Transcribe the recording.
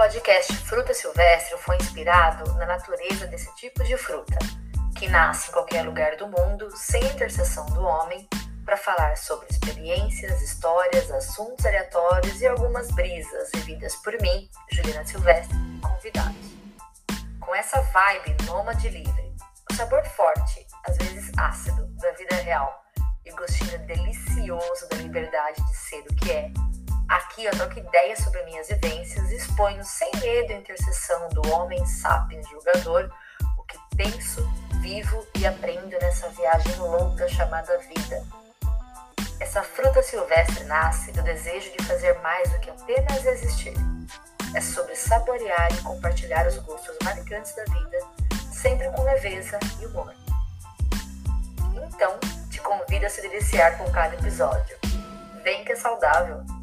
podcast Fruta Silvestre foi inspirado na natureza desse tipo de fruta, que nasce em qualquer lugar do mundo sem intercessão do homem, para falar sobre experiências, histórias, assuntos aleatórios e algumas brisas vividas por mim, Juliana Silvestre, e convidados. Com essa vibe nômade livre, o sabor forte, às vezes ácido, da vida real e o gostinho delicioso da liberdade de ser o que é, Aqui eu troco ideias sobre minhas vivências, exponho sem medo a interseção do homem sapiens julgador, o que penso, vivo e aprendo nessa viagem louca chamada vida. Essa fruta silvestre nasce do desejo de fazer mais do que apenas existir. É sobre saborear e compartilhar os gostos marcantes da vida, sempre com leveza e humor. Então, te convido a se deliciar com cada episódio. Vem que é saudável!